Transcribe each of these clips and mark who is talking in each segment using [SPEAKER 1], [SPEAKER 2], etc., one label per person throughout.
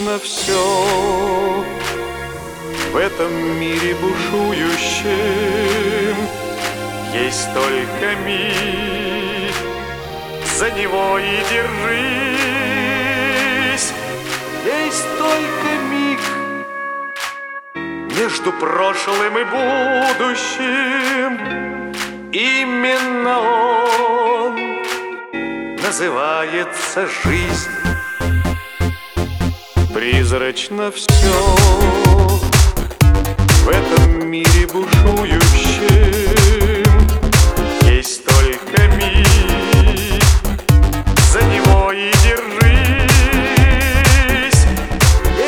[SPEAKER 1] Призрачно все в этом мире бушующем Есть только миг, за него и держись. Есть только миг между прошлым и будущим. Именно он называется жизнь Призрачно все в этом мире бушующем. Есть только миг, за него и держись.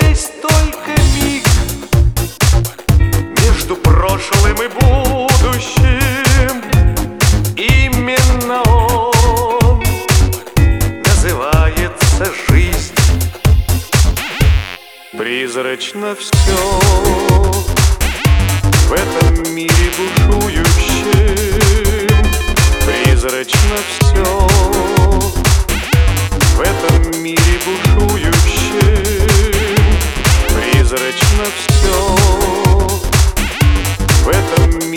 [SPEAKER 1] Есть только миг между прошлым и будущим Призрачно все в этом мире бушующем. Призрачно все в этом мире бушующем. Призрачно все в этом мире